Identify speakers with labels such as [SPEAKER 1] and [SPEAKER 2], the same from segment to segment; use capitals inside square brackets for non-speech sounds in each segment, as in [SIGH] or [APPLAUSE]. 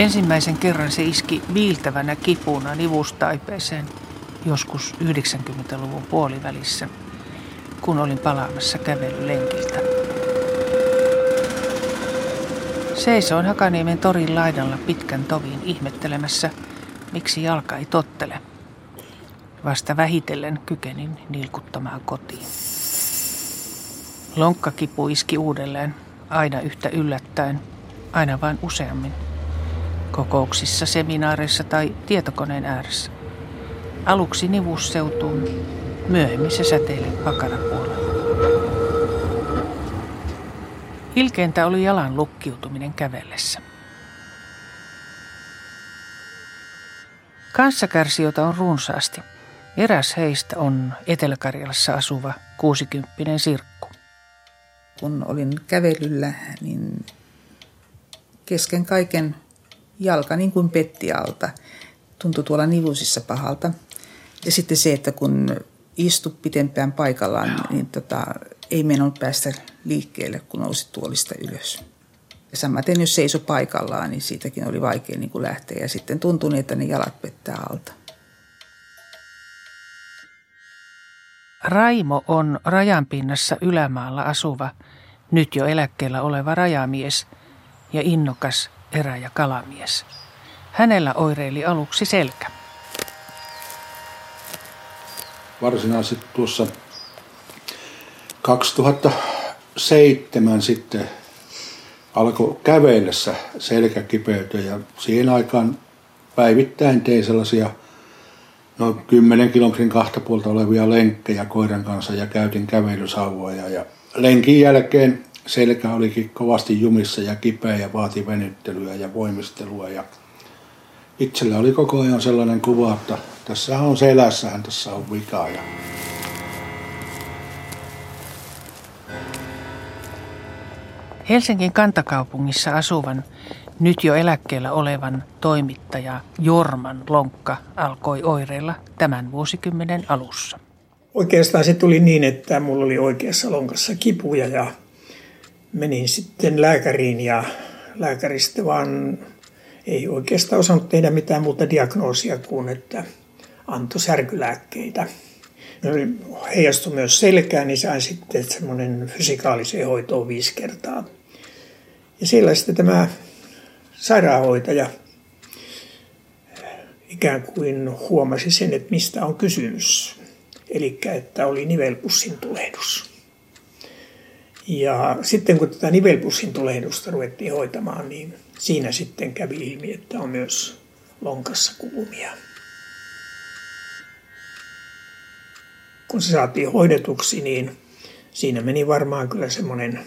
[SPEAKER 1] Ensimmäisen kerran se iski viiltävänä kipuna nivustaipeeseen joskus 90-luvun puolivälissä, kun olin palaamassa kävelylenkiltä. Seisoin Hakaniemen torin laidalla pitkän tovin ihmettelemässä, miksi jalka ei tottele. Vasta vähitellen kykenin nilkuttamaan kotiin. Lonkkakipu iski uudelleen, aina yhtä yllättäen, aina vain useammin. Kokouksissa, seminaareissa tai tietokoneen ääressä. Aluksi nivusseutuun, myöhemmin se säteili pakarapuolella. Ilkeintä oli jalan lukkiutuminen kävellessä. Kanssakärsijöitä on runsaasti. Eräs heistä on Etelä-Karjalassa asuva 60 sirkku.
[SPEAKER 2] Kun olin kävelyllä, niin kesken kaiken jalka niin kuin petti alta. Tuntui tuolla nivusissa pahalta. Ja sitten se, että kun istu pitempään paikallaan, niin tota, ei mennyt päästä liikkeelle, kun nousi tuolista ylös. Ja samaten, jos seiso paikallaan, niin siitäkin oli vaikea niin kuin lähteä. Ja sitten tuntui niin, että ne jalat pettää alta.
[SPEAKER 1] Raimo on rajanpinnassa ylämaalla asuva, nyt jo eläkkeellä oleva rajamies ja innokas erä- ja kalamies. Hänellä oireili aluksi selkä.
[SPEAKER 3] Varsinaisesti tuossa 2007 sitten alkoi kävellessä selkäkipeytö ja siihen aikaan päivittäin tein sellaisia noin 10 kilometrin kahta puolta olevia lenkkejä koiran kanssa ja käytin kävelysauvoja. Ja lenkin jälkeen selkä olikin kovasti jumissa ja kipeä ja vaati venyttelyä ja voimistelua. Ja itsellä oli koko ajan sellainen kuva, että tässä on selässähän tässä on vikaa. Ja
[SPEAKER 1] Helsingin kantakaupungissa asuvan, nyt jo eläkkeellä olevan toimittaja Jorman Lonkka alkoi oireilla tämän vuosikymmenen alussa.
[SPEAKER 4] Oikeastaan se tuli niin, että mulla oli oikeassa lonkassa kipuja ja menin sitten lääkäriin ja lääkäristä vaan ei oikeastaan osannut tehdä mitään muuta diagnoosia kuin, että antoi särkylääkkeitä. Heijastui myös selkään, niin sain sitten semmoinen fysikaaliseen hoitoon viisi kertaa ja siellä sitten tämä sairaanhoitaja ikään kuin huomasi sen, että mistä on kysymys. Eli että oli nivelpussin tulehdus. Ja sitten kun tätä nivelpussin tulehdusta ruvettiin hoitamaan, niin siinä sitten kävi ilmi, että on myös lonkassa kulumia. Kun se saatiin hoidetuksi, niin siinä meni varmaan kyllä semmoinen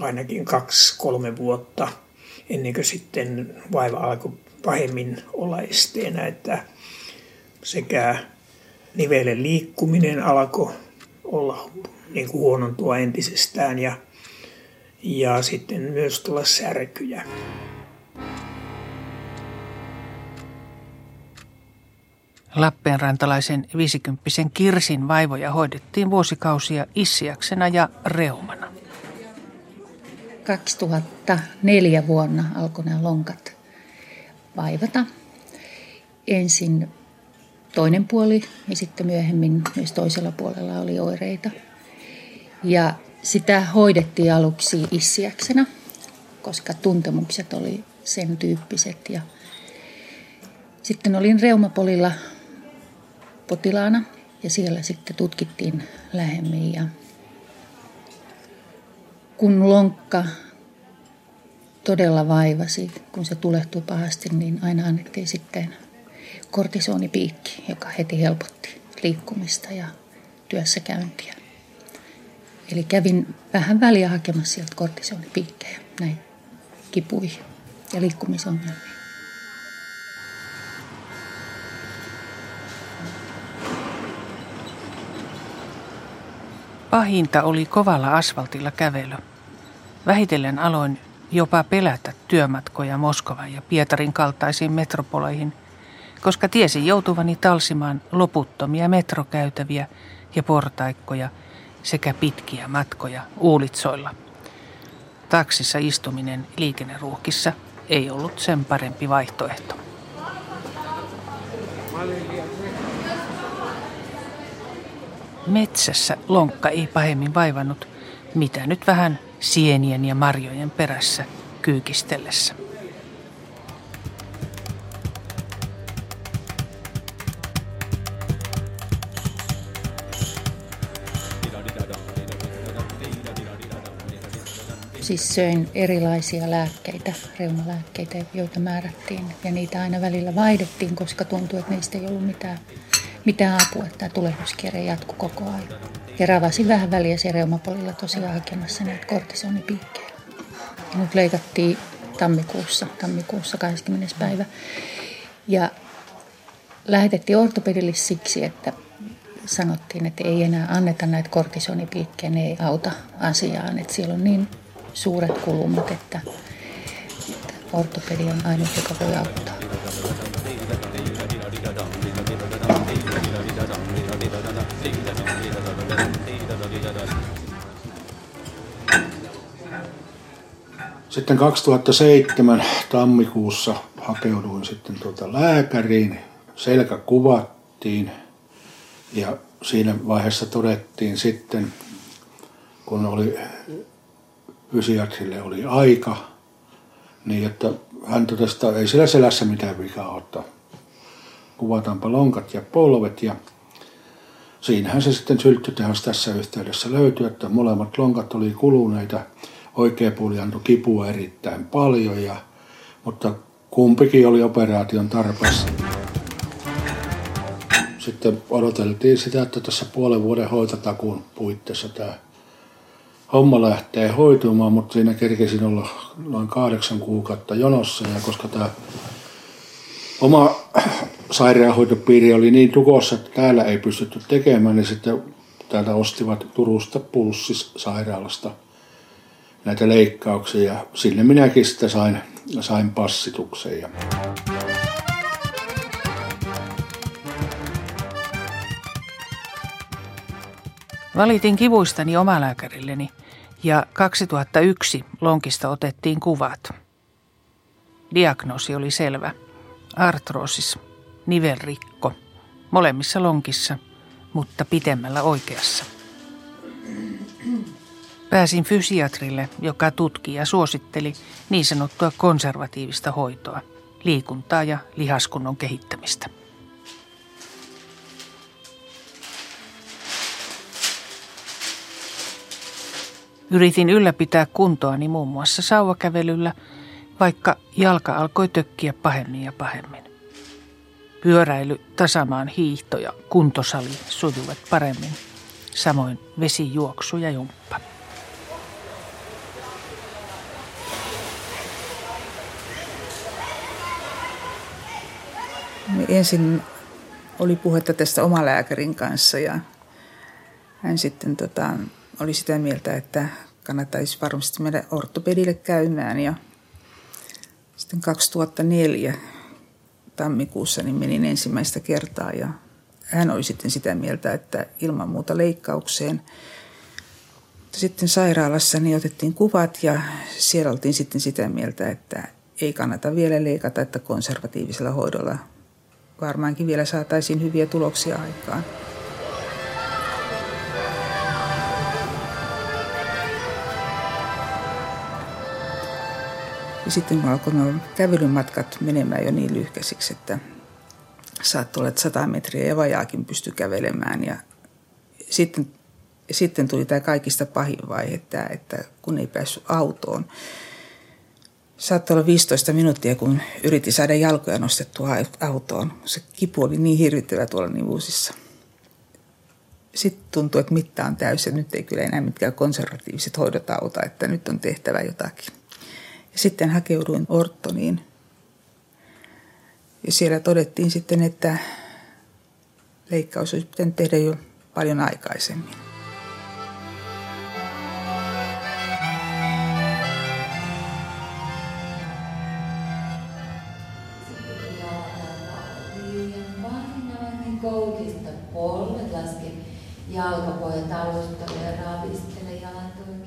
[SPEAKER 4] ainakin kaksi-kolme vuotta ennen kuin sitten vaiva alkoi pahemmin olla esteenä, että sekä nivelen liikkuminen alkoi olla niin kuin huonontua entisestään ja, ja sitten myös tulla särkyjä.
[SPEAKER 1] Lappeenrantalaisen 50 Kirsin vaivoja hoidettiin vuosikausia issiaksena ja reumana.
[SPEAKER 5] 2004 vuonna alkoi nämä lonkat vaivata. Ensin toinen puoli ja sitten myöhemmin myös toisella puolella oli oireita. Ja sitä hoidettiin aluksi issiäksenä, koska tuntemukset oli sen tyyppiset. Ja sitten olin reumapolilla potilaana ja siellä sitten tutkittiin lähemmin ja kun lonkka todella vaivasi, kun se tulehtui pahasti, niin aina annettiin sitten kortisonipiikki, joka heti helpotti liikkumista ja työssäkäyntiä. Eli kävin vähän väliä hakemassa sieltä kortisonipiikkejä näin kipuihin ja liikkumisongelmiin.
[SPEAKER 1] Pahinta oli kovalla asfaltilla kävely. Vähitellen aloin jopa pelätä työmatkoja Moskovan ja Pietarin kaltaisiin metropoleihin, koska tiesin joutuvani talsimaan loputtomia metrokäytäviä ja portaikkoja sekä pitkiä matkoja uulitsoilla. Taksissa istuminen liikenneruuhkissa ei ollut sen parempi vaihtoehto. Metsässä lonkka ei pahemmin vaivannut, mitä nyt vähän sienien ja marjojen perässä kyykistellessä.
[SPEAKER 5] Siis söin erilaisia lääkkeitä, reumalääkkeitä, joita määrättiin. Ja niitä aina välillä vaihdettiin, koska tuntui, että niistä ei ollut mitään, mitään apua. Tämä tulehduskierre jatkuu koko ajan. Ja ravasin vähän väliä siellä reumapolilla tosiaan hakemassa näitä kortisonipiikkejä. Ja nyt leikattiin tammikuussa, tammikuussa 20. päivä. Ja lähetettiin ortopedille siksi, että sanottiin, että ei enää anneta näitä kortisonipiikkejä, ne ei auta asiaan. Että siellä on niin suuret kulumat, että, että ortopedi on ainut, joka voi auttaa.
[SPEAKER 3] Sitten 2007 tammikuussa hakeuduin sitten tuota lääkäriin. Selkä kuvattiin ja siinä vaiheessa todettiin sitten, kun oli fysiatrille oli aika, niin että hän totesi, että ei sillä selässä mitään vikaa ottaa. Kuvataanpa lonkat ja polvet ja siinähän se sitten sylttytehas tässä yhteydessä löytyi, että molemmat lonkat oli kuluneita. Oikea puoli antoi kipua erittäin paljon, ja, mutta kumpikin oli operaation tarpeessa. Sitten odoteltiin sitä, että tässä puolen vuoden hoitotakuun puitteissa tämä homma lähtee hoitumaan, mutta siinä kerkesin olla noin kahdeksan kuukautta jonossa. Ja koska tämä oma [CLEARS THROAT] sairaanhoitopiiri oli niin tukossa, että täällä ei pystytty tekemään, niin sitten täältä ostivat Turusta pulssissairaalasta näitä leikkauksia. Ja sinne minäkin sitten sain, sain passituksen. Ja
[SPEAKER 1] Valitin kivuistani omalääkärilleni ja 2001 lonkista otettiin kuvat. Diagnoosi oli selvä. Artroosis, nivelrikko, molemmissa lonkissa, mutta pitemmällä oikeassa. Pääsin fysiatrille, joka tutki ja suositteli niin sanottua konservatiivista hoitoa, liikuntaa ja lihaskunnon kehittämistä. Yritin ylläpitää kuntoani muun muassa sauvakävelyllä, vaikka jalka alkoi tökkiä pahemmin ja pahemmin. Pyöräily, tasamaan hiihto ja kuntosali sujuvat paremmin, samoin vesijuoksu ja jumppa.
[SPEAKER 2] Ensin oli puhetta tästä omalääkärin kanssa ja hän sitten tota, oli sitä mieltä, että kannattaisi varmasti mennä ortopedille käymään. Ja sitten 2004 tammikuussa niin menin ensimmäistä kertaa ja hän oli sitten sitä mieltä, että ilman muuta leikkaukseen. Sitten sairaalassa niin otettiin kuvat ja siellä oltiin sitten sitä mieltä, että ei kannata vielä leikata, että konservatiivisella hoidolla varmaankin vielä saataisiin hyviä tuloksia aikaan. Sitten kun alkoi nuo kävelymatkat menemään jo niin lyhkäisiksi, että saattoi olla 100 metriä ja vajaakin pysty kävelemään. Ja sitten, sitten tuli tämä kaikista pahin vaihe, että, että kun ei päässyt autoon. Saattoi olla 15 minuuttia, kun yritti saada jalkoja nostettua autoon. Se kipu oli niin hirvittävä tuolla nivuusissa. Sitten tuntui, että mitta on täysin. Nyt ei kyllä enää mitkään konservatiiviset hoidot auta, että nyt on tehtävä jotakin. Ja sitten hakeuduin Ortoniin. Ja siellä todettiin sitten, että leikkaus olisi pitänyt tehdä jo paljon aikaisemmin.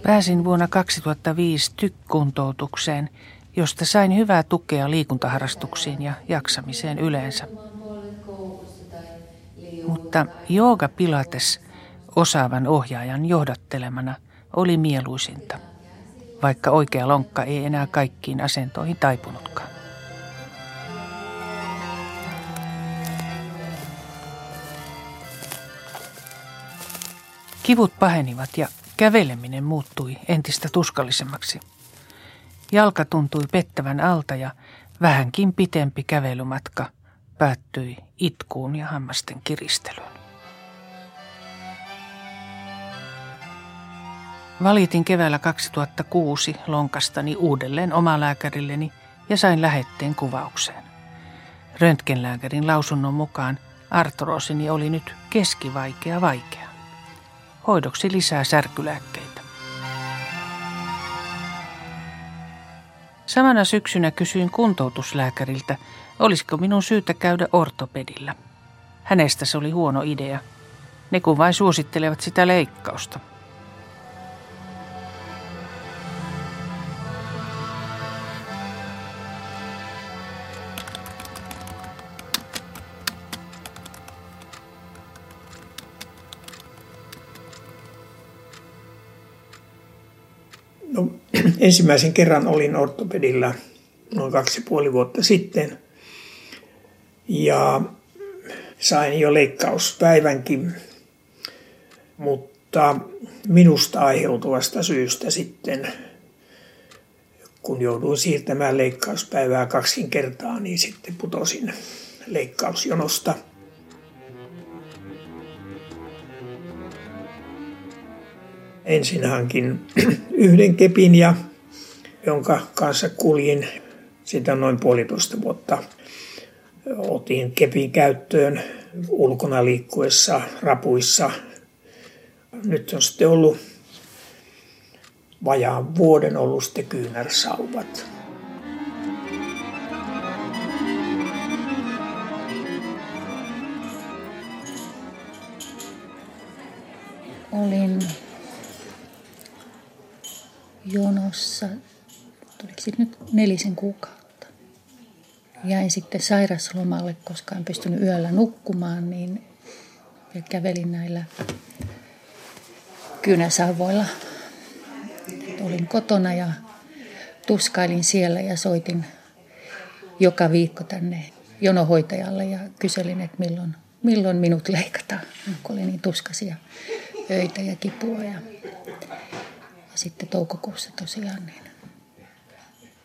[SPEAKER 1] Pääsin vuonna 2005 tykkuntoutukseen josta sain hyvää tukea liikuntaharrastuksiin ja jaksamiseen yleensä. Mutta jooga pilates osaavan ohjaajan johdattelemana oli mieluisinta, vaikka oikea lonkka ei enää kaikkiin asentoihin taipunutkaan. Kivut pahenivat ja käveleminen muuttui entistä tuskallisemmaksi. Jalka tuntui pettävän alta ja vähänkin pitempi kävelymatka päättyi itkuun ja hammasten kiristelyyn. Valitin keväällä 2006 lonkastani uudelleen omalääkärilleni ja sain lähetteen kuvaukseen. Röntgenlääkärin lausunnon mukaan artroosini oli nyt keskivaikea vaikea. Hoidoksi lisää särkylääkkeitä. Samana syksynä kysyin kuntoutuslääkäriltä, olisiko minun syytä käydä ortopedillä. Hänestä se oli huono idea. Ne kun vain suosittelevat sitä leikkausta –
[SPEAKER 4] No, [CLEARS THROAT] ensimmäisen kerran olin ortopedillä noin kaksi ja puoli vuotta sitten. Ja sain jo leikkauspäivänkin, mutta minusta aiheutuvasta syystä sitten, kun jouduin siirtämään leikkauspäivää kaksin kertaa, niin sitten putosin leikkausjonosta – ensin hankin [CLEARS THROAT] yhden kepin, ja, jonka kanssa kuljin sitä noin puolitoista vuotta. Otin kepin käyttöön ulkona liikkuessa, rapuissa. Nyt on sitten ollut vajaan vuoden ollut sitten kyynärsauvat.
[SPEAKER 5] Olin jonossa, tuliko nyt nelisen kuukautta. Jäin sitten sairaslomalle, koska en pystynyt yöllä nukkumaan, niin ja kävelin näillä kynäsauvoilla. Olin kotona ja tuskailin siellä ja soitin joka viikko tänne jonohoitajalle ja kyselin, että milloin, milloin minut leikataan, kun oli niin tuskasia öitä ja kipua. Ja ja sitten toukokuussa tosiaan niin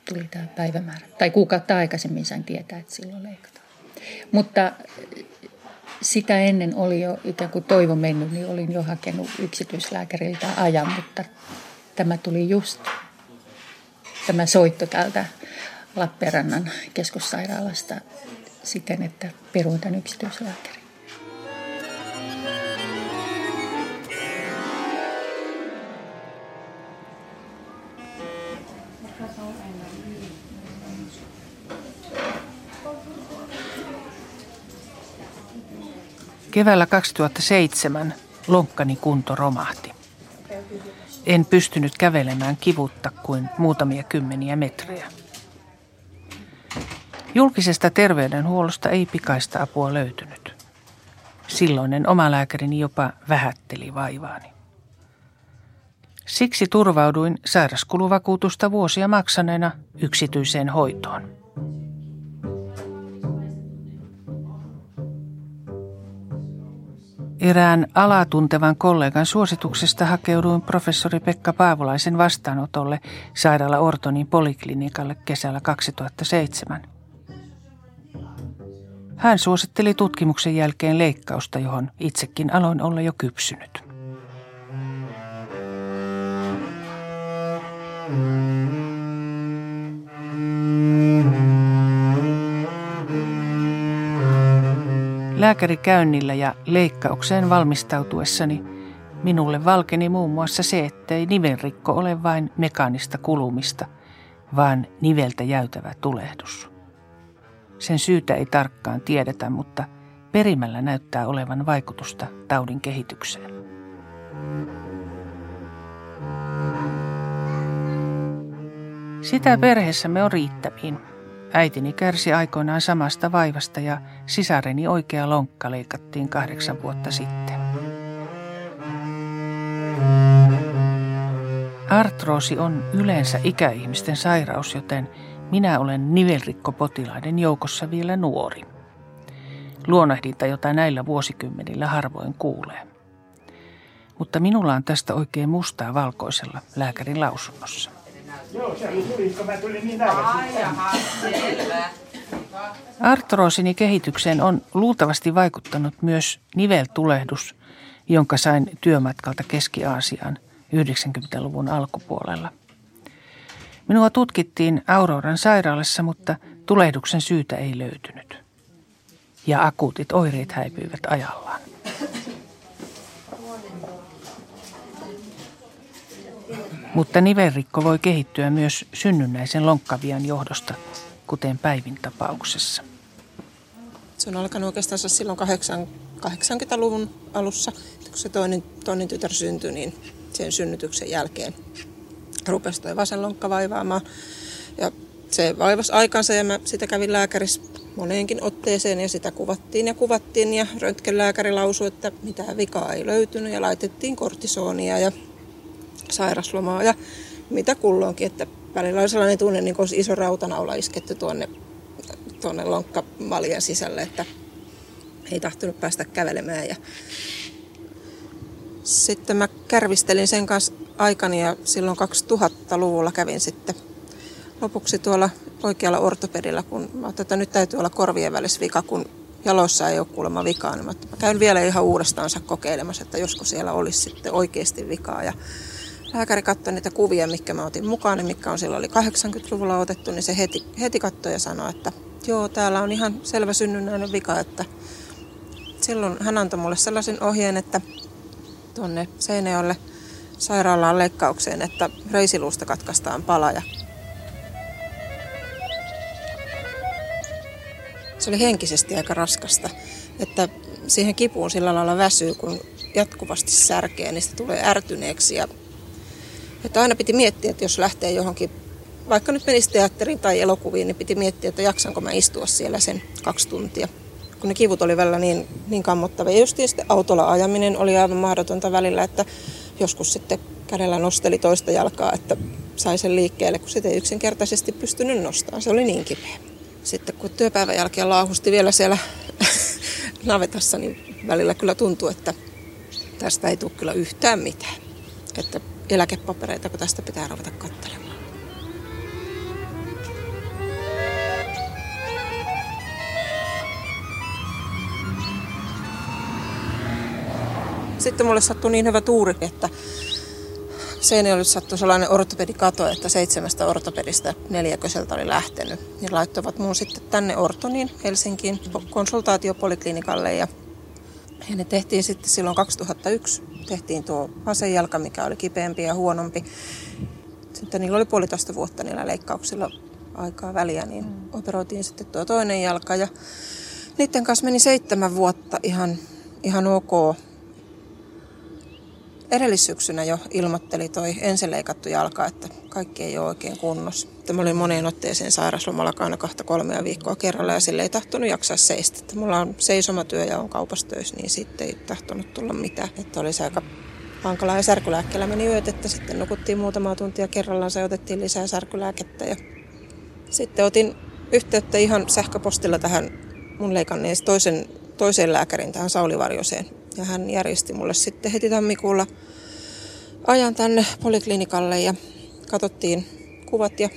[SPEAKER 5] tuli tämä päivämäärä. Tai kuukautta aikaisemmin sain tietää, että silloin leikataan. Mutta sitä ennen oli jo ikään kuin toivo mennyt, niin olin jo hakenut yksityislääkäriltä ajan, mutta tämä tuli just tämä soitto täältä Lappeenrannan keskussairaalasta siten, että peruin tämän yksityislääkärin.
[SPEAKER 1] Keväällä 2007 lonkkani kunto romahti. En pystynyt kävelemään kivutta kuin muutamia kymmeniä metrejä. Julkisesta terveydenhuollosta ei pikaista apua löytynyt. Silloinen omalääkärini jopa vähätteli vaivaani. Siksi turvauduin sairaskuluvakuutusta vuosia maksaneena yksityiseen hoitoon. Erään alatuntevan kollegan suosituksesta hakeuduin professori Pekka Paavolaisen vastaanotolle sairaala Ortonin poliklinikalle kesällä 2007. Hän suositteli tutkimuksen jälkeen leikkausta, johon itsekin aloin olla jo kypsynyt. Lääkärikäynnillä ja leikkaukseen valmistautuessani minulle valkeni muun muassa se, ettei nivelrikko ole vain mekaanista kulumista, vaan niveltä jäytävä tulehdus. Sen syytä ei tarkkaan tiedetä, mutta perimällä näyttää olevan vaikutusta taudin kehitykseen. Sitä perheessämme on riittämiin. Äitini kärsi aikoinaan samasta vaivasta ja sisareni oikea lonkka leikattiin kahdeksan vuotta sitten. Artroosi on yleensä ikäihmisten sairaus, joten minä olen nivelrikkopotilaiden joukossa vielä nuori. Luonnehdinta, jota näillä vuosikymmenillä harvoin kuulee. Mutta minulla on tästä oikein mustaa valkoisella lääkärin lausunnossa. Joo, se tuli, kun mä tulin niin Artroosini kehitykseen on luultavasti vaikuttanut myös niveltulehdus, jonka sain työmatkalta Keski-Aasiaan 90-luvun alkupuolella. Minua tutkittiin Auroran sairaalassa, mutta tulehduksen syytä ei löytynyt. Ja akuutit oireet häipyivät ajallaan. Mutta nivelrikko voi kehittyä myös synnynnäisen lonkkavian johdosta, kuten Päivin tapauksessa.
[SPEAKER 6] Se on alkanut oikeastaan silloin 80-luvun alussa, kun se toinen, toinen tytär syntyi, niin sen synnytyksen jälkeen rupesi toi vasen lonkka vaivaamaan. Ja se vaivasi aikansa ja mä sitä kävin lääkärissä moneenkin otteeseen ja sitä kuvattiin ja kuvattiin ja röntgenlääkäri lausui, että mitään vikaa ei löytynyt ja laitettiin kortisonia ja sairaslomaa ja mitä kulloinkin, että välillä oli sellainen tunne, niin kuin olisi iso rautanaula isketty tuonne, tuonne lonkkamaljan sisälle, että ei tahtonut päästä kävelemään. Ja sitten mä kärvistelin sen kanssa aikani ja silloin 2000-luvulla kävin sitten lopuksi tuolla oikealla ortopedillä, kun mä että nyt täytyy olla korvien välissä vika, kun jaloissa ei ole kuulemma vikaa. Niin mä, mä käyn vielä ihan uudestaansa kokeilemassa, että josko siellä olisi sitten oikeasti vikaa. Ja lääkäri katsoi niitä kuvia, mikä mä otin mukaan, niin mikä on silloin oli 80-luvulla otettu, niin se heti, heti katsoi ja sanoi, että joo, täällä on ihan selvä synnynnäinen vika, että silloin hän antoi mulle sellaisen ohjeen, että tuonne Seinäjoelle sairaalaan leikkaukseen, että reisiluusta katkaistaan pala ja se oli henkisesti aika raskasta, että siihen kipuun sillä lailla väsyy, kun jatkuvasti särkee, niin se tulee ärtyneeksi ja että aina piti miettiä, että jos lähtee johonkin, vaikka nyt menisi teatteriin tai elokuviin, niin piti miettiä, että jaksanko mä istua siellä sen kaksi tuntia. Kun ne kivut oli välillä niin, niin kammottavia. Just sitten autolla ajaminen oli aivan mahdotonta välillä, että joskus sitten kädellä nosteli toista jalkaa, että sai sen liikkeelle, kun sitä ei yksinkertaisesti pystynyt nostamaan. Se oli niin kipeä. Sitten kun työpäivän jälkeen laahusti vielä siellä [LAUGHS] navetassa, niin välillä kyllä tuntui, että tästä ei tule kyllä yhtään mitään. Että eläkepapereita, kun tästä pitää ruveta katselemaan. Sitten mulle sattui niin hyvä tuuri, että Seinäjoelle sattui sellainen ortopedikato, että seitsemästä ortopedista neljäköseltä oli lähtenyt. Ja laittoivat mun sitten tänne Ortoniin Helsinkiin konsultaatiopoliklinikalle ja ja ne tehtiin sitten silloin 2001, tehtiin tuo vasenjalka, mikä oli kipeämpi ja huonompi. Sitten niillä oli puolitoista vuotta niillä leikkauksilla aikaa väliä, niin mm. operoitiin sitten tuo toinen jalka. Ja niiden kanssa meni seitsemän vuotta ihan, ihan ok edellissyksynä jo ilmoitteli toi ensin leikattu jalka, että kaikki ei ole oikein kunnossa. Mä olin moneen otteeseen sairaslomalla aina kahta kolmea viikkoa kerralla ja sille ei tahtonut jaksaa seistä. Että mulla on seisomatyö ja on kaupassa töissä, niin sitten ei tahtonut tulla mitään. Että oli se aika hankalaa ja särkylääkkeellä meni yöt, että sitten nukuttiin muutama tuntia kerrallaan, se otettiin lisää särkylääkettä ja sitten otin yhteyttä ihan sähköpostilla tähän mun leikanneeseen toisen, toiseen lääkärin, tähän Sauli Varjoseen, ja hän järjesti mulle sitten heti tammikuulla ajan tänne poliklinikalle ja katsottiin kuvat ja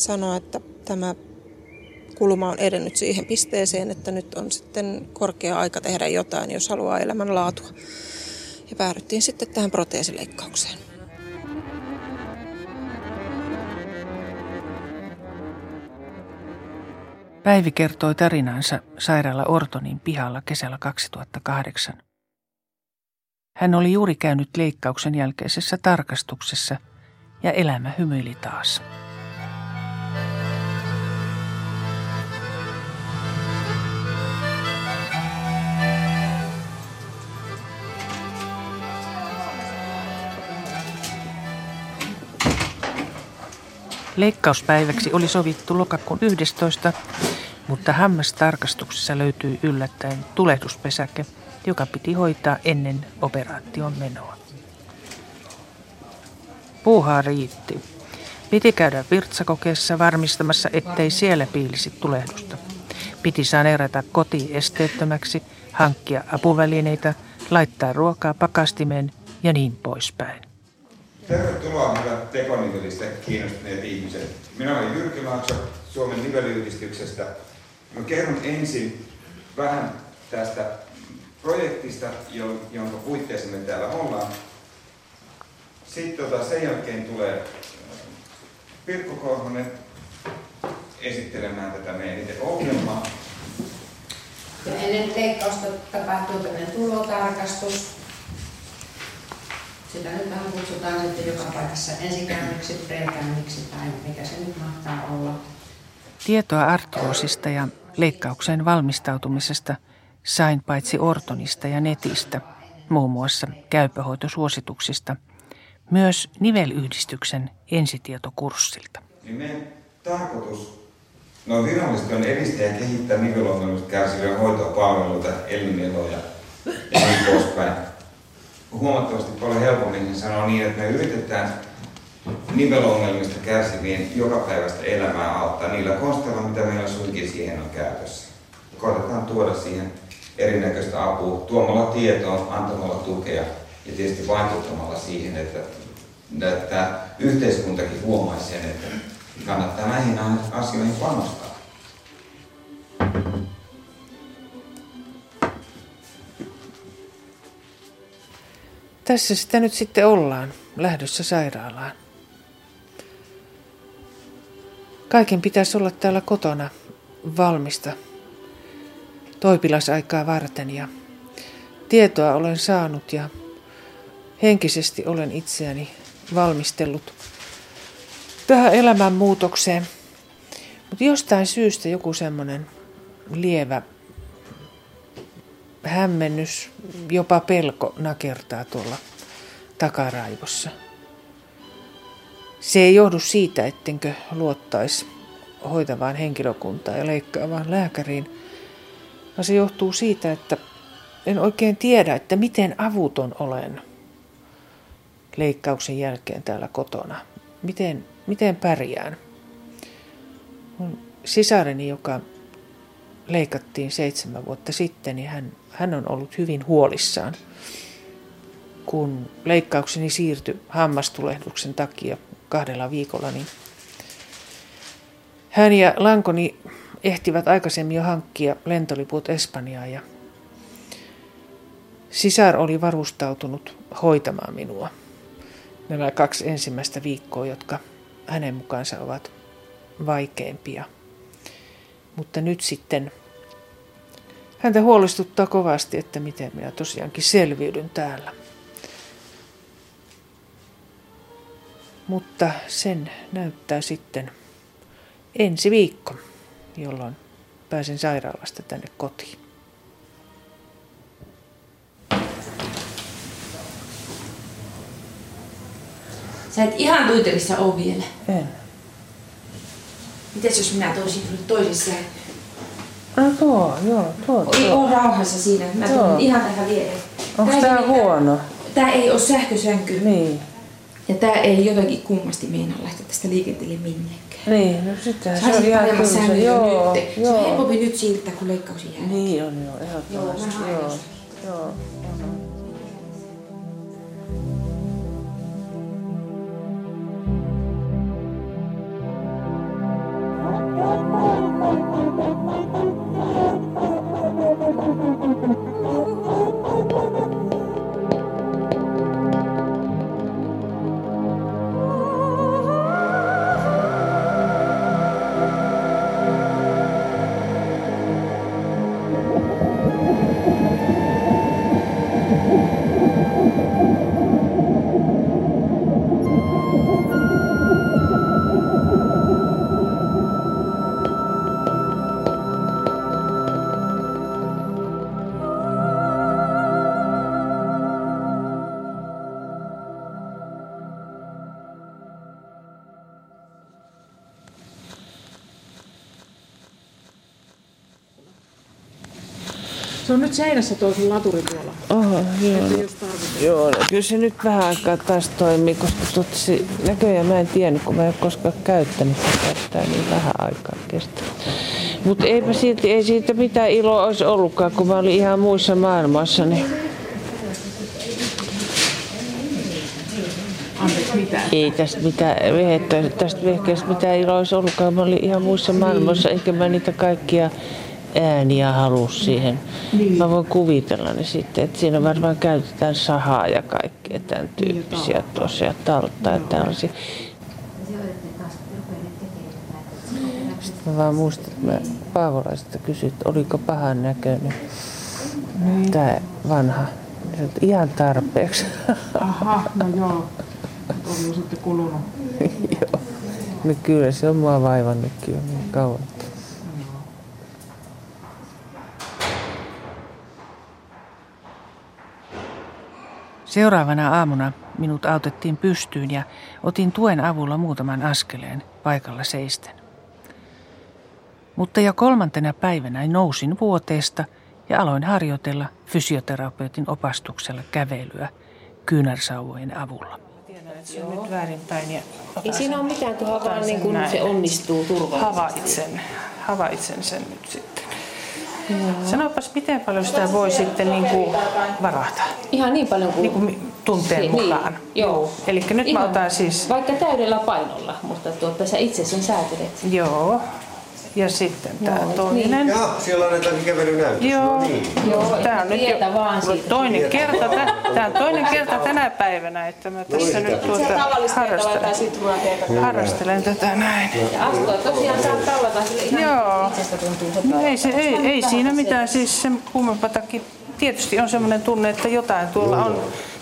[SPEAKER 6] sanoi, että tämä kulma on edennyt siihen pisteeseen, että nyt on sitten korkea aika tehdä jotain, jos haluaa elämänlaatua. Ja päädyttiin sitten tähän proteesileikkaukseen.
[SPEAKER 1] Päivi kertoi tarinansa sairaala Ortonin pihalla kesällä 2008. Hän oli juuri käynyt leikkauksen jälkeisessä tarkastuksessa ja elämä hymyili taas. Leikkauspäiväksi oli sovittu lokakuun 11, mutta hammastarkastuksessa löytyi yllättäen tulehduspesäke, joka piti hoitaa ennen operaation menoa. Puuhaa riitti. Piti käydä virtsakokeessa varmistamassa, ettei siellä piilisi tulehdusta. Piti saneerata koti esteettömäksi, hankkia apuvälineitä, laittaa ruokaa pakastimeen ja niin poispäin.
[SPEAKER 7] Tervetuloa hyvät tekonivelistä kiinnostuneet ihmiset. Minä olen Jyrki Laakso Suomen niveliyhdistyksestä. Mä kerron ensin vähän tästä projektista, jonka puitteissa me täällä ollaan. Sitten tota, sen jälkeen tulee Pirkko Korhonen esittelemään tätä meidän itse ohjelmaa.
[SPEAKER 8] Ja ennen leikkausta tapahtuu tämmöinen tulotarkastus. Sitä nyt vähän kutsutaan nyt joka paikassa ensikäynniksi, prekäynniksi tai mikä se nyt mahtaa olla.
[SPEAKER 1] Tietoa artroosista ja leikkaukseen valmistautumisesta sain paitsi Ortonista ja netistä, muun muassa käypöhoitosuosituksista, myös nivelyhdistyksen ensitietokurssilta.
[SPEAKER 7] Niin meidän tarkoitus no virallisesti on edistää ja kehittää nivelongelmista kärsivien hoitopalveluita, eliniloja ja niin poispäin. Huomattavasti paljon helpommin niin sanoo niin, että me yritetään nivelongelmista kärsivien jokapäiväistä elämää auttaa niillä konsteilla, mitä meillä suinkin siihen on käytössä. Koitetaan tuoda siihen erinäköistä apua tuomalla tietoa, antamalla tukea ja tietysti vaikuttamalla siihen, että, että yhteiskuntakin huomaisi sen, että kannattaa näihin asioihin panostaa.
[SPEAKER 1] Tässä sitä nyt sitten ollaan, lähdössä sairaalaan. Kaiken pitäisi olla täällä kotona valmista toipilasaikaa varten ja tietoa olen saanut ja henkisesti olen itseäni valmistellut tähän elämänmuutokseen. Mutta jostain syystä joku semmoinen lievä hämmennys, jopa pelko nakertaa tuolla takaraivossa. Se ei johdu siitä, ettenkö luottaisi hoitavaan henkilökuntaan ja leikkaavaan lääkäriin, vaan se johtuu siitä, että en oikein tiedä, että miten avuton olen leikkauksen jälkeen täällä kotona. Miten, miten pärjään. Mun sisareni, joka leikattiin seitsemän vuotta sitten, niin hän, hän on ollut hyvin huolissaan, kun leikkaukseni siirtyi hammastulehduksen takia kahdella viikolla, niin hän ja lankoni ehtivät aikaisemmin jo hankkia lentoliput Espanjaan ja sisar oli varustautunut hoitamaan minua nämä kaksi ensimmäistä viikkoa, jotka hänen mukaansa ovat vaikeimpia. Mutta nyt sitten häntä huolestuttaa kovasti, että miten minä tosiaankin selviydyn täällä. Mutta sen näyttää sitten ensi viikko, jolloin pääsen sairaalasta tänne kotiin.
[SPEAKER 8] Sä et ihan tuitelissa ole vielä.
[SPEAKER 1] En.
[SPEAKER 8] Mites jos minä toisin nyt
[SPEAKER 1] No tuo, joo, tuo, tuo.
[SPEAKER 8] oo rauhassa siinä. Mä
[SPEAKER 1] Joo.
[SPEAKER 8] tulen ihan tähän viereen.
[SPEAKER 1] Onko
[SPEAKER 8] ei
[SPEAKER 1] tää
[SPEAKER 8] mitään-
[SPEAKER 1] huono?
[SPEAKER 8] Tää ei ole sähkösänky.
[SPEAKER 1] Niin.
[SPEAKER 8] Ja tää ei jotenkin kummasti meinaa lähteä tästä liikenteelle minnekään.
[SPEAKER 1] Niin, no sitä se on ihan kyllä. Joo,
[SPEAKER 8] nyt. Se on
[SPEAKER 1] joo.
[SPEAKER 8] helpompi nyt siirtää kuin leikkauksen jälkeen.
[SPEAKER 1] Niin on joo,
[SPEAKER 8] Joo,
[SPEAKER 1] ehdottomasti.
[SPEAKER 8] haen
[SPEAKER 1] Joo,
[SPEAKER 8] jostain.
[SPEAKER 1] joo.
[SPEAKER 9] Se on nyt seinässä toisen laturi tuolla.
[SPEAKER 10] Oho, joo. No, joo, no, kyllä se nyt vähän aikaa taas toimii, koska totsi, näköjään mä en tiennyt, kun mä en ole koskaan käyttänyt sitä, että niin vähän aikaa kestää. Mutta eipä silti, ei siitä mitään iloa olisi ollutkaan, kun mä olin ihan muissa maailmassa. Niin
[SPEAKER 9] Anteeksi, mitä?
[SPEAKER 10] ei tästä mitään vehettä, tästä vehkeestä mitään iloa olisi ollutkaan. Mä olin ihan muissa maailmassa, eikä mä niitä kaikkia ääniä halua siihen.
[SPEAKER 9] Niin.
[SPEAKER 10] Mä voin kuvitella ne sitten, että siinä varmaan käytetään sahaa ja kaikkea tämän tyyppisiä tuossa ja talttaa ja tällaisia. Sitten mä vaan muistan, että mä Paavolaisesta kysyin, että oliko pahan näköinen
[SPEAKER 9] Niin.
[SPEAKER 10] tämä vanha. Että ihan tarpeeksi.
[SPEAKER 9] Aha, no joo. On jo sitten kulunut. [LAUGHS]
[SPEAKER 10] Joo. No kyllä se on mua vaivannutkin jo niin kauan.
[SPEAKER 1] Seuraavana aamuna minut autettiin pystyyn ja otin tuen avulla muutaman askeleen paikalla seisten. Mutta jo kolmantena päivänä nousin vuoteesta ja aloin harjoitella fysioterapeutin opastuksella kävelyä kyynärsauvojen avulla.
[SPEAKER 10] Se on nyt väärinpäin ja
[SPEAKER 11] Ei siinä ole mitään, kunhan vaan niin kun se onnistuu turvallisesti.
[SPEAKER 10] havaitsen, havaitsen sen nyt sitten. Sanopas, miten paljon sitä voi sitten niin kuin varata?
[SPEAKER 11] Ihan niin paljon kuin...
[SPEAKER 10] Niin kuin tunteen
[SPEAKER 11] Niin,
[SPEAKER 10] mukaan.
[SPEAKER 11] Joo.
[SPEAKER 10] Eli nyt
[SPEAKER 11] Ihan,
[SPEAKER 10] mä otan siis...
[SPEAKER 11] Vaikka täydellä painolla, mutta tuota, sä itse sen säätelet.
[SPEAKER 10] Joo. Ja sitten tämä
[SPEAKER 11] Joo,
[SPEAKER 10] toinen.
[SPEAKER 12] Jaa, siellä on jotakin kävelynäytös.
[SPEAKER 10] Joo.
[SPEAKER 12] No niin.
[SPEAKER 11] Joo,
[SPEAKER 10] Tämä on nyt
[SPEAKER 11] tietä
[SPEAKER 10] jo
[SPEAKER 11] vaan siitä.
[SPEAKER 10] toinen kerta, tämä on toinen kerta tänä päivänä, että mä tässä nyt tuota harrastelen, harrastelen tätä näin.
[SPEAKER 11] Ja astua tosiaan saa tallata sille ihan
[SPEAKER 10] Joo.
[SPEAKER 11] itsestä tuntuu
[SPEAKER 10] No ei, se, ei, ei siinä mitään, siis sen kummempatakin. Tietysti on semmoinen tunne, että jotain tuolla on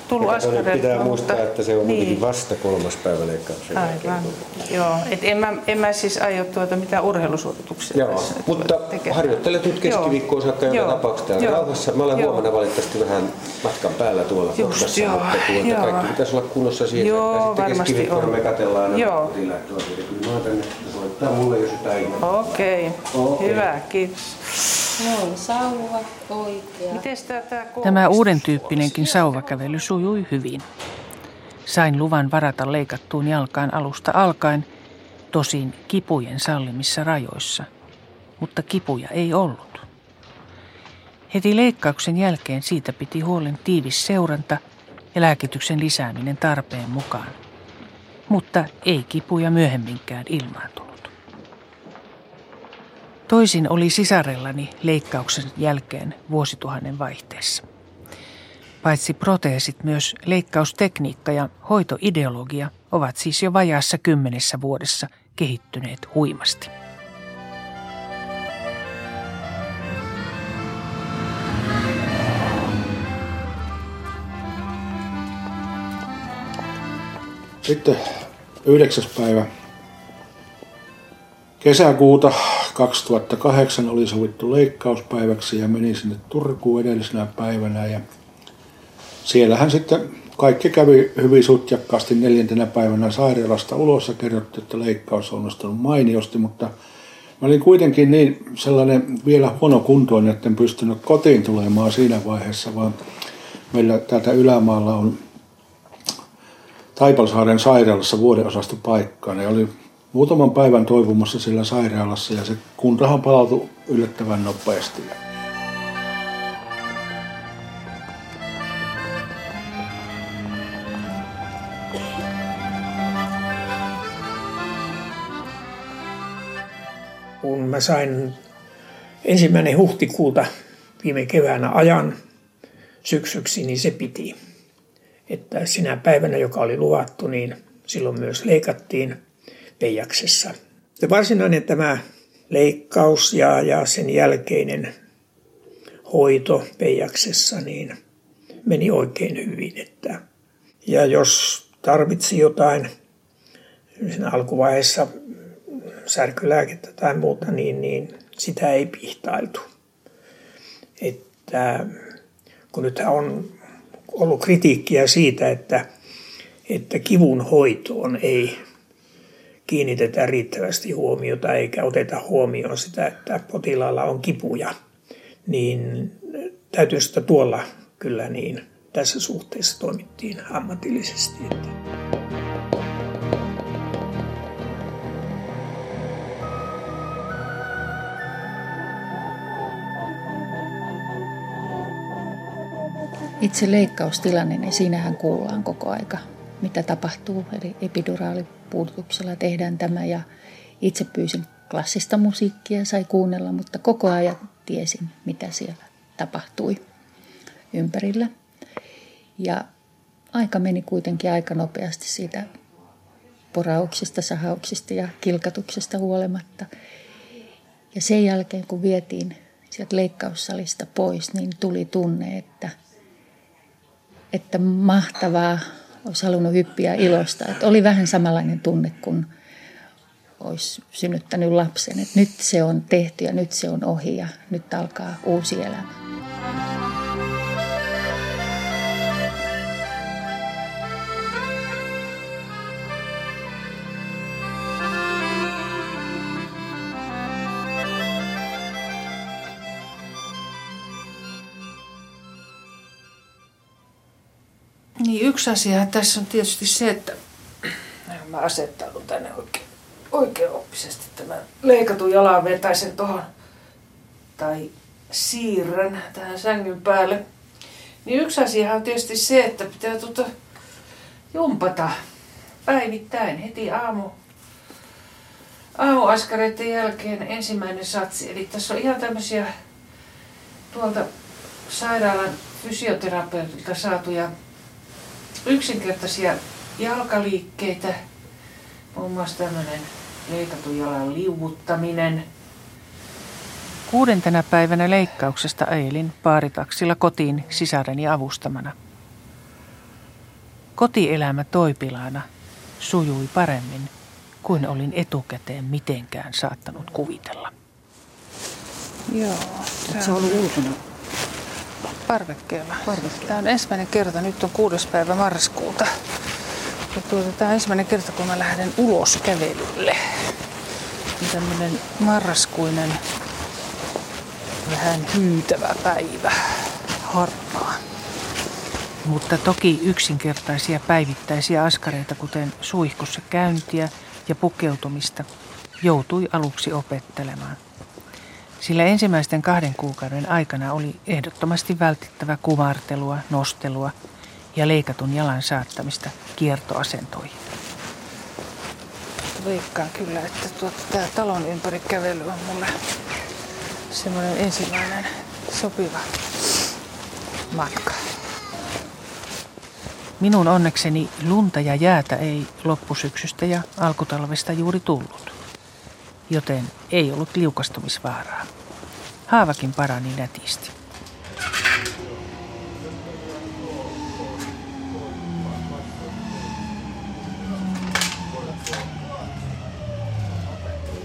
[SPEAKER 10] tullut askareita.
[SPEAKER 12] Pitää muistaa, että se on
[SPEAKER 10] niin.
[SPEAKER 12] kuitenkin vasta kolmas päivä leikkauksen.
[SPEAKER 10] Aivan. Joo, et en, mä, en mä siis aio tuota mitään urheilusuorituksia
[SPEAKER 12] Joo,
[SPEAKER 10] tässä
[SPEAKER 12] mutta
[SPEAKER 10] tekemään.
[SPEAKER 12] harjoittelet nyt keskiviikkoon saakka joka tapauksessa täällä
[SPEAKER 10] Joo.
[SPEAKER 12] rauhassa. Mä olen
[SPEAKER 10] Joo.
[SPEAKER 12] huomenna valitettavasti vähän matkan päällä tuolla
[SPEAKER 10] Just, joo,
[SPEAKER 12] mutta tuota,
[SPEAKER 10] joo.
[SPEAKER 12] kaikki pitäisi olla kunnossa siihen.
[SPEAKER 10] Joo,
[SPEAKER 12] että sitten keskiviikkona
[SPEAKER 10] on.
[SPEAKER 12] me katsellaan
[SPEAKER 10] Joo.
[SPEAKER 12] nämä kotilähtöä. Kyllä mä oon tänne, että soittaa mulle, jos jotain.
[SPEAKER 10] Okei,
[SPEAKER 12] Okei.
[SPEAKER 10] hyvä, kiitos.
[SPEAKER 11] Noin, sauva, oikea.
[SPEAKER 10] Mites tätä
[SPEAKER 1] Tämä uuden tyyppinenkin sauvakävely sujui hyvin. Sain luvan varata leikattuun jalkaan alusta alkaen, tosin kipujen sallimissa rajoissa. Mutta kipuja ei ollut. Heti leikkauksen jälkeen siitä piti huolen tiivis seuranta ja lääkityksen lisääminen tarpeen mukaan. Mutta ei kipuja myöhemminkään ilmaantunut. Toisin oli sisarellani leikkauksen jälkeen vuosituhannen vaihteessa. Paitsi proteesit, myös leikkaustekniikka ja hoitoideologia ovat siis jo vajaassa kymmenessä vuodessa kehittyneet huimasti.
[SPEAKER 3] Sitten 9. päivä kesäkuuta 2008 oli sovittu leikkauspäiväksi ja menin sinne Turkuun edellisenä päivänä. Ja siellähän sitten kaikki kävi hyvin sutjakkaasti neljäntenä päivänä sairaalasta ulos ja kerrottiin, että leikkaus on onnistunut mainiosti, mutta mä olin kuitenkin niin sellainen vielä huono kuntoinen, että en pystynyt kotiin tulemaan siinä vaiheessa, vaan meillä täältä ylämaalla on Taipalsaaren sairaalassa vuodeosastopaikkaa. Ne oli muutaman päivän toipumassa siellä sairaalassa ja se kuntahan palautui yllättävän nopeasti.
[SPEAKER 4] kun mä sain ensimmäinen huhtikuuta viime keväänä ajan syksyksi, niin se piti. Että sinä päivänä, joka oli luvattu, niin silloin myös leikattiin Peijaksessa. Ja varsinainen tämä leikkaus ja, ja sen jälkeinen hoito Peijaksessa, niin meni oikein hyvin. Että, ja jos tarvitsi jotain siinä alkuvaiheessa särkylääkettä tai muuta, niin, niin sitä ei pihtailtu. Että, kun nyt on ollut kritiikkiä siitä, että, että kivun hoitoon ei kiinnitetä riittävästi huomiota eikä oteta huomioon sitä, että potilaalla on kipuja, niin täytyy sitä tuolla kyllä niin tässä suhteessa toimittiin ammatillisesti.
[SPEAKER 5] Itse leikkaustilanne, niin siinähän kuullaan koko aika, mitä tapahtuu. Eli epiduraalipuudutuksella tehdään tämä ja itse pyysin klassista musiikkia, sai kuunnella, mutta koko ajan tiesin, mitä siellä tapahtui ympärillä. Ja aika meni kuitenkin aika nopeasti siitä porauksista, sahauksista ja kilkatuksesta huolimatta. Ja sen jälkeen, kun vietiin sieltä leikkaussalista pois, niin tuli tunne, että, että mahtavaa, olisi halunnut hyppiä ilosta. Että oli vähän samanlainen tunne kuin olisi synnyttänyt lapsen. Että nyt se on tehty ja nyt se on ohi ja nyt alkaa uusi elämä.
[SPEAKER 13] Yksi asia tässä on tietysti se, että [CLEARS THROAT] mä asettaudun tänne oikein, oikein oppisesti tämän leikatun jalan vetäisen tuohon tai siirrän tähän sängyn päälle. Niin yksi asia on tietysti se, että pitää tuota jumpata päivittäin heti aamu, aamuaskareiden jälkeen ensimmäinen satsi. Eli tässä on ihan tämmöisiä tuolta sairaalan fysioterapeutilta saatuja yksinkertaisia jalkaliikkeitä, muun muassa tämmöinen leikatun jalan liuuttaminen.
[SPEAKER 1] Kuudentena päivänä leikkauksesta ajelin paaritaksilla kotiin sisareni avustamana. Kotielämä toipilaana sujui paremmin kuin olin etukäteen mitenkään saattanut kuvitella.
[SPEAKER 13] Joo.
[SPEAKER 14] Se on ollut ulkona
[SPEAKER 13] parvekkeella. parvekkeella. Tämä on ensimmäinen kerta, nyt on kuudes päivä marraskuuta. Ja tuota, tämä on ensimmäinen kerta, kun mä lähden ulos kävelylle. Tämmöinen marraskuinen, vähän hyytävä päivä, harmaa.
[SPEAKER 1] Mutta toki yksinkertaisia päivittäisiä askareita, kuten suihkussa käyntiä ja pukeutumista, joutui aluksi opettelemaan. Sillä ensimmäisten kahden kuukauden aikana oli ehdottomasti vältettävä kumartelua, nostelua ja leikatun jalan saattamista kiertoasentoihin.
[SPEAKER 13] Veikkaan kyllä, että tuota, tämä talon ympäri kävely on mulle semmoinen ensimmäinen sopiva matka.
[SPEAKER 1] Minun onnekseni lunta ja jäätä ei loppusyksystä ja alkutalvesta juuri tullut joten ei ollut liukastumisvaaraa. Haavakin parani nätisti.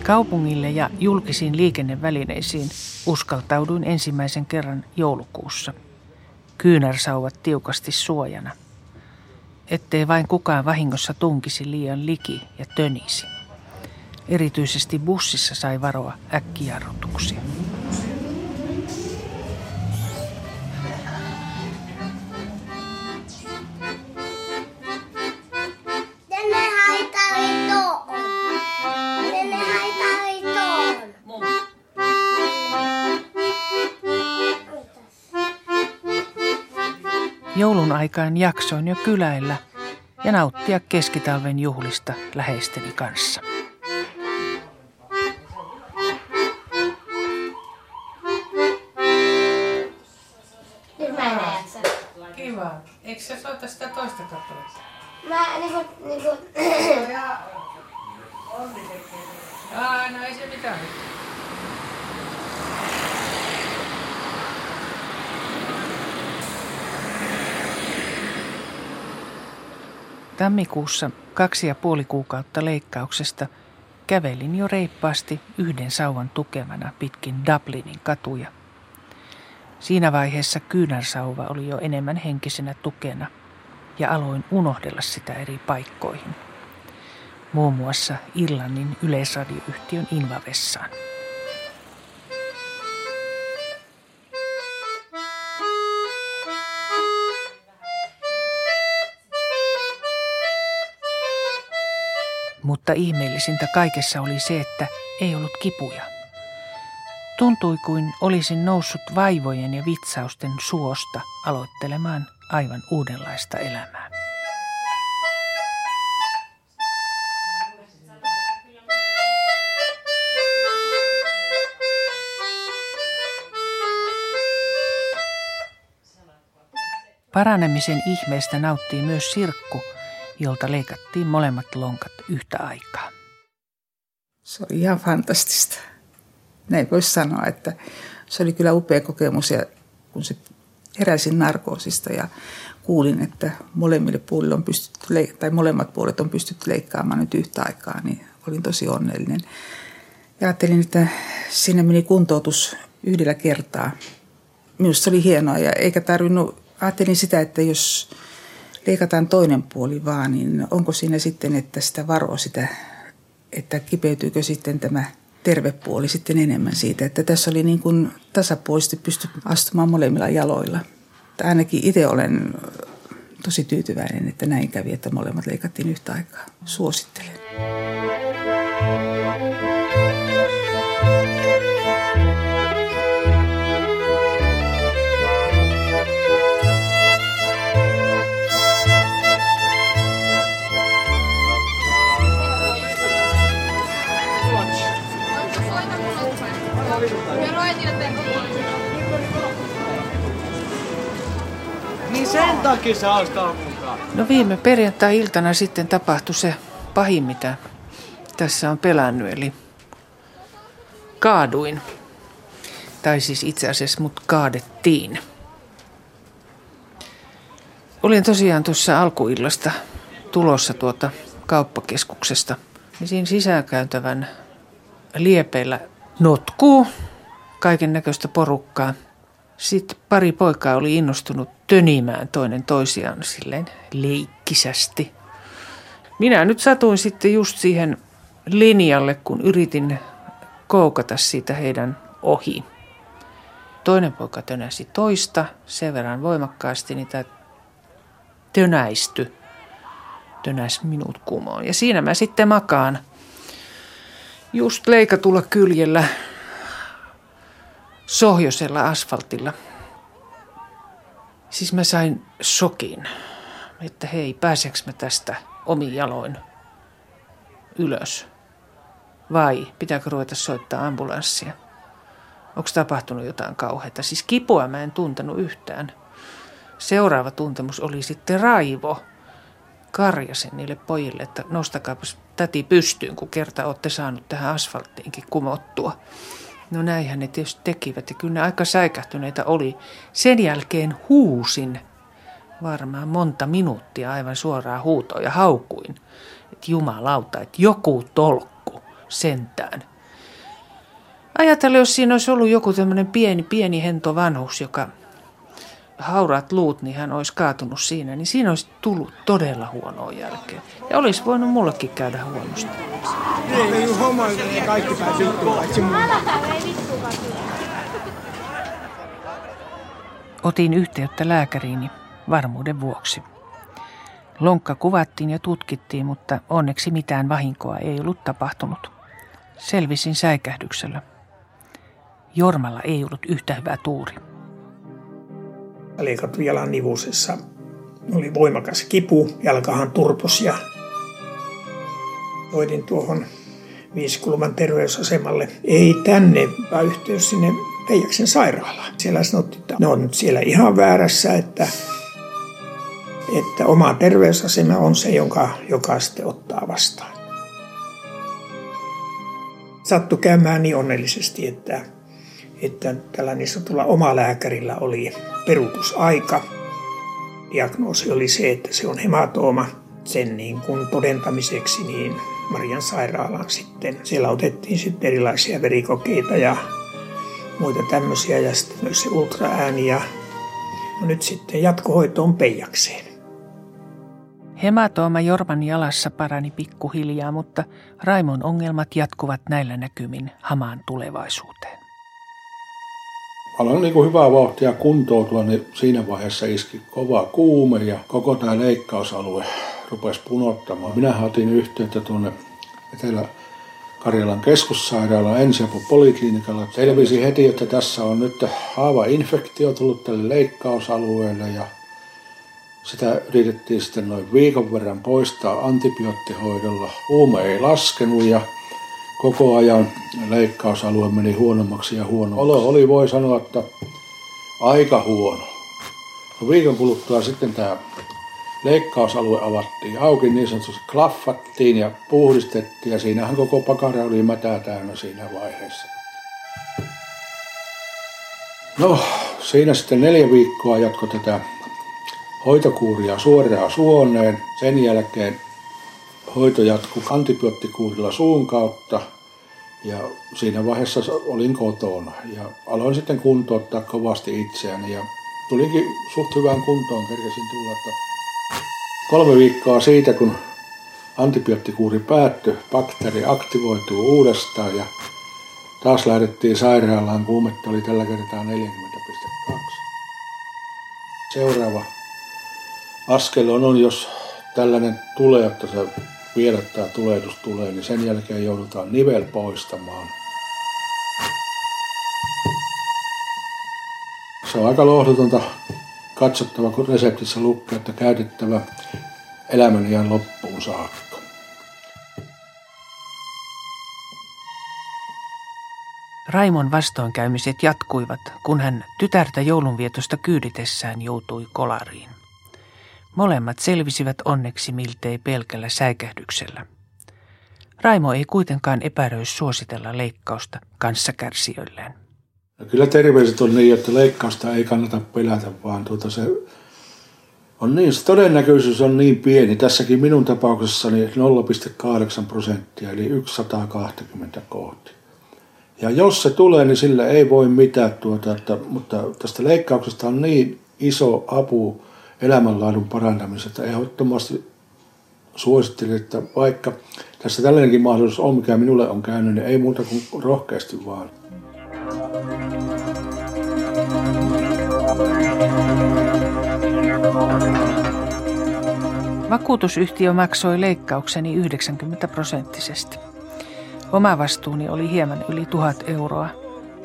[SPEAKER 1] Kaupungille ja julkisiin liikennevälineisiin uskaltauduin ensimmäisen kerran joulukuussa. Kyynärsauvat tiukasti suojana. Ettei vain kukaan vahingossa tunkisi liian liki ja tönisi. Erityisesti bussissa sai varoa äkkijarrutuksia. Joulun aikaan jaksoin jo kyläillä ja nauttia keskitalven juhlista läheisteni kanssa.
[SPEAKER 13] Toista kappaletta?
[SPEAKER 15] Mä niinku... niinku...
[SPEAKER 13] Aa, no ei se mitään.
[SPEAKER 1] Tammikuussa kaksi ja puoli kuukautta leikkauksesta kävelin jo reippaasti yhden sauvan tukemana pitkin Dublinin katuja – Siinä vaiheessa kyynärsauva oli jo enemmän henkisenä tukena ja aloin unohdella sitä eri paikkoihin. Muun muassa Irlannin yleisradioyhtiön invavessaan. Mutta ihmeellisintä kaikessa oli se, että ei ollut kipuja. Tuntui kuin olisin noussut vaivojen ja vitsausten suosta aloittelemaan aivan uudenlaista elämää. Paranemisen ihmeestä nauttii myös Sirkku, jolta leikattiin molemmat lonkat yhtä aikaa.
[SPEAKER 2] Se oli ihan fantastista. Näin voisi sanoa, että se oli kyllä upea kokemus ja kun se heräsin narkoosista ja kuulin, että molemmille puolille on pystytty, tai molemmat puolet on pystytty leikkaamaan nyt yhtä aikaa, niin olin tosi onnellinen. Ja ajattelin, että sinne meni kuntoutus yhdellä kertaa. Minusta se oli hienoa ja eikä tarvinnut ajattelin sitä, että jos leikataan toinen puoli vaan, niin onko siinä sitten, että sitä varoo sitä, että kipeytyykö sitten tämä terve puoli sitten enemmän siitä. Että tässä oli niin kuin tasapuolisesti pysty astumaan molemmilla jaloilla. Ainakin itse olen tosi tyytyväinen, että näin kävi, että molemmat leikattiin yhtä aikaa. Suosittelen.
[SPEAKER 16] Sen takia sä ostaa mukaan.
[SPEAKER 1] No viime perjantai-iltana sitten tapahtui se pahin, mitä tässä on pelännyt, eli kaaduin. Tai siis itse asiassa mut kaadettiin. Olin tosiaan tuossa alkuillasta tulossa tuota kauppakeskuksesta. Ja siinä sisäänkäyntävän liepeillä notkuu kaiken näköistä porukkaa. Sitten pari poikaa oli innostunut tönimään toinen toisiaan silleen leikkisästi. Minä nyt satuin sitten just siihen linjalle, kun yritin koukata siitä heidän ohi. Toinen poika tönäsi toista sen verran voimakkaasti, tämä tönäisty tönäs minut kumoon. Ja siinä mä sitten makaan just leikatulla kyljellä sohjosella asfaltilla. Siis mä sain sokin, että hei, pääseks mä tästä omin jaloin ylös? Vai pitääkö ruveta soittaa ambulanssia? Onko tapahtunut jotain kauheata? Siis kipua mä en tuntenut yhtään. Seuraava tuntemus oli sitten raivo. Karjasin niille pojille, että nostakaapas täti pystyyn, kun kerta olette saanut tähän asfalttiinkin kumottua. No näinhän ne tietysti tekivät ja kyllä ne aika säikähtyneitä oli. Sen jälkeen huusin varmaan monta minuuttia aivan suoraan huutoa ja haukuin. Että jumalauta, että joku tolkku sentään. Ajatella, jos siinä olisi ollut joku tämmöinen pieni, pieni hento vanhus, joka hauraat luut, niin hän olisi kaatunut siinä, niin siinä olisi tullut todella huonoa jälkeen. Ja olisi voinut mullekin käydä huonosti. Otin yhteyttä lääkäriini varmuuden vuoksi. Lonkka kuvattiin ja tutkittiin, mutta onneksi mitään vahinkoa ei ollut tapahtunut. Selvisin säikähdyksellä. Jormalla ei ollut yhtä hyvä tuuri
[SPEAKER 4] leikattu jalan nivusessa. Oli voimakas kipu, jalkahan turpos ja soitin tuohon Viiskulman terveysasemalle. Ei tänne, vaan yhteys sinne Peijaksen sairaalaan. Siellä sanottiin, että ne on nyt siellä ihan väärässä, että, että oma terveysasema on se, jonka, joka sitten ottaa vastaan. Sattu käymään niin onnellisesti, että että tällä niin sanotulla omalääkärillä oli peruutusaika. Diagnoosi oli se, että se on hematooma. Sen niin kuin todentamiseksi niin Marian sairaalaan sitten. Siellä otettiin sitten erilaisia verikokeita ja muita tämmöisiä ja sitten myös se ultraääni ja no nyt sitten jatkohoito on peijakseen.
[SPEAKER 1] Hematooma Jorman jalassa parani pikkuhiljaa, mutta Raimon ongelmat jatkuvat näillä näkymin hamaan tulevaisuuteen
[SPEAKER 3] aloin niin hyvää vauhtia kuntoutua, niin siinä vaiheessa iski kova kuume ja koko tämä leikkausalue rupesi punottamaan. Minä otin yhteyttä tuonne Etelä-Karjalan keskussairaalan ensiapupoliklinikalla. Selvisi heti, että tässä on nyt haava-infektio tullut tälle leikkausalueelle ja sitä yritettiin sitten noin viikon verran poistaa antibioottihoidolla. Huume ei laskenut ja koko ajan leikkausalue meni huonommaksi ja huono. Olo oli, voi sanoa, että aika huono. No viikon kuluttua sitten tämä leikkausalue avattiin auki, niin sanotusti klaffattiin ja puhdistettiin ja siinähän koko pakara oli mätää täynnä siinä vaiheessa. No, siinä sitten neljä viikkoa jatko tätä hoitokuuria suoraan suoneen. Sen jälkeen hoito jatkui antibioottikuurilla suun kautta ja siinä vaiheessa olin kotona ja aloin sitten kuntouttaa kovasti itseäni ja tulinkin suht hyvään kuntoon, kerkesin tulla. Että kolme viikkoa siitä, kun antibioottikuuri päättyi, bakteeri aktivoituu uudestaan ja taas lähdettiin sairaalaan. Kuumetta oli tällä kertaa 40,2. Seuraava askel on, on, jos tällainen tulee, että se vielä tämä tulehdus tulee, niin sen jälkeen joudutaan nivel poistamaan. Se on aika lohdutonta katsottava, kun reseptissä lukee, että käytettävä elämän iän loppuun saakka.
[SPEAKER 1] Raimon vastoinkäymiset jatkuivat, kun hän tytärtä joulunvietosta kyyditessään joutui kolariin. Molemmat selvisivät onneksi miltei pelkällä säikähdyksellä. Raimo ei kuitenkaan epäröi suositella leikkausta kanssakärsijöilleen.
[SPEAKER 3] No kyllä terveiset on niin, että leikkausta ei kannata pelätä, vaan tuota se on niin, se todennäköisyys on niin pieni. Tässäkin minun tapauksessani 0,8 prosenttia, eli 120 kohti. Ja jos se tulee, niin sillä ei voi mitään, tuota, että, mutta tästä leikkauksesta on niin iso apu elämänlaadun parantamisesta. Ehdottomasti suosittelen, että vaikka tässä tällainenkin mahdollisuus on, mikä minulle on käynyt, niin ei muuta kuin rohkeasti vaan.
[SPEAKER 1] Vakuutusyhtiö maksoi leikkaukseni 90 prosenttisesti. Oma vastuuni oli hieman yli tuhat euroa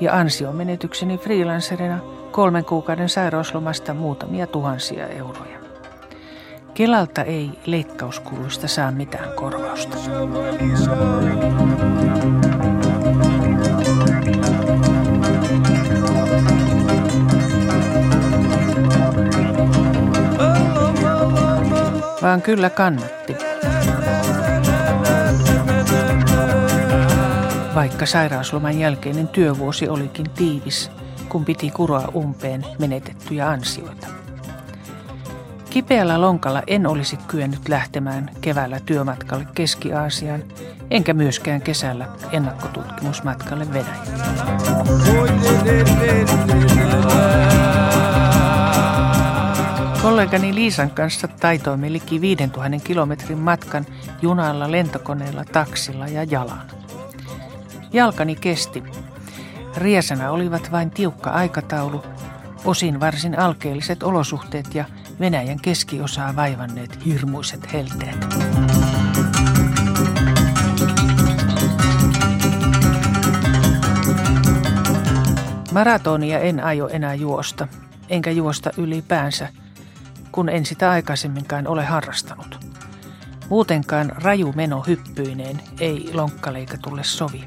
[SPEAKER 1] ja ansiomenetykseni freelancerina kolmen kuukauden sairauslomasta muutamia tuhansia euroja. Kelalta ei leikkauskuluista saa mitään korvausta. Vaan kyllä kannatti. Vaikka sairausloman jälkeinen työvuosi olikin tiivis, kun piti kuroa umpeen menetettyjä ansioita. Kipeällä lonkalla en olisi kyennyt lähtemään keväällä työmatkalle Keski-Aasiaan, enkä myöskään kesällä ennakkotutkimusmatkalle Venäjälle. Kollegani Liisan kanssa taitoimme liki 5000 kilometrin matkan junalla, lentokoneella, taksilla ja jalan. Jalkani kesti. Riesana olivat vain tiukka aikataulu, osin varsin alkeelliset olosuhteet ja Venäjän keskiosaa vaivanneet hirmuiset helteet. Maratonia en aio enää juosta, enkä juosta ylipäänsä, kun en sitä aikaisemminkaan ole harrastanut. Muutenkaan raju meno hyppyineen ei lonkkaleikatulle sovi.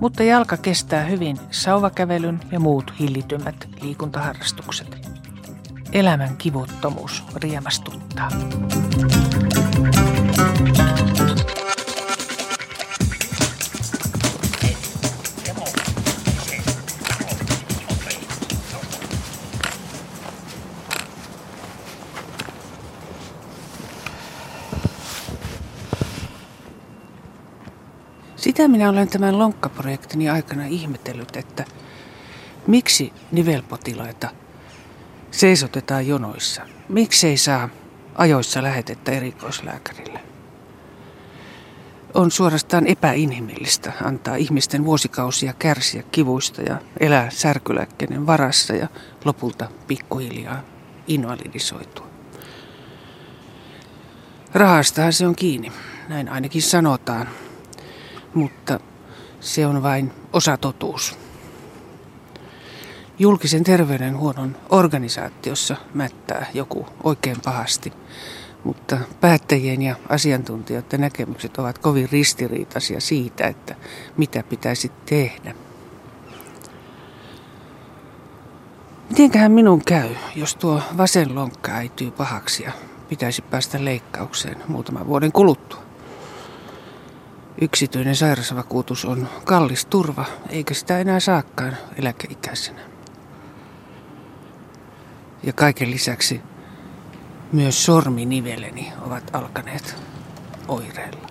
[SPEAKER 1] Mutta jalka kestää hyvin sauvakävelyn ja muut hillitymät liikuntaharrastukset. Elämän kivuttomuus riemastuttaa. Sitä minä olen tämän lonkkaprojektini aikana ihmetellyt, että miksi nivelpotilaita seisotetaan jonoissa. Miksi ei saa ajoissa lähetettä erikoislääkärille? On suorastaan epäinhimillistä antaa ihmisten vuosikausia kärsiä kivuista ja elää särkylääkkeiden varassa ja lopulta pikkuhiljaa invalidisoitua. Rahastahan se on kiinni. näin ainakin sanotaan. Mutta se on vain osatotuus. Julkisen terveydenhuollon organisaatiossa mättää joku oikein pahasti, mutta päättäjien ja asiantuntijoiden näkemykset ovat kovin ristiriitaisia siitä, että mitä pitäisi tehdä. Mitenköhän minun käy, jos tuo vasen lonkka äityy pahaksi ja pitäisi päästä leikkaukseen muutaman vuoden kuluttua? Yksityinen sairausvakuutus on kallis turva, eikä sitä enää saakaan eläkeikäisenä. Ja kaiken lisäksi myös sorminiveleni ovat alkaneet oireilla.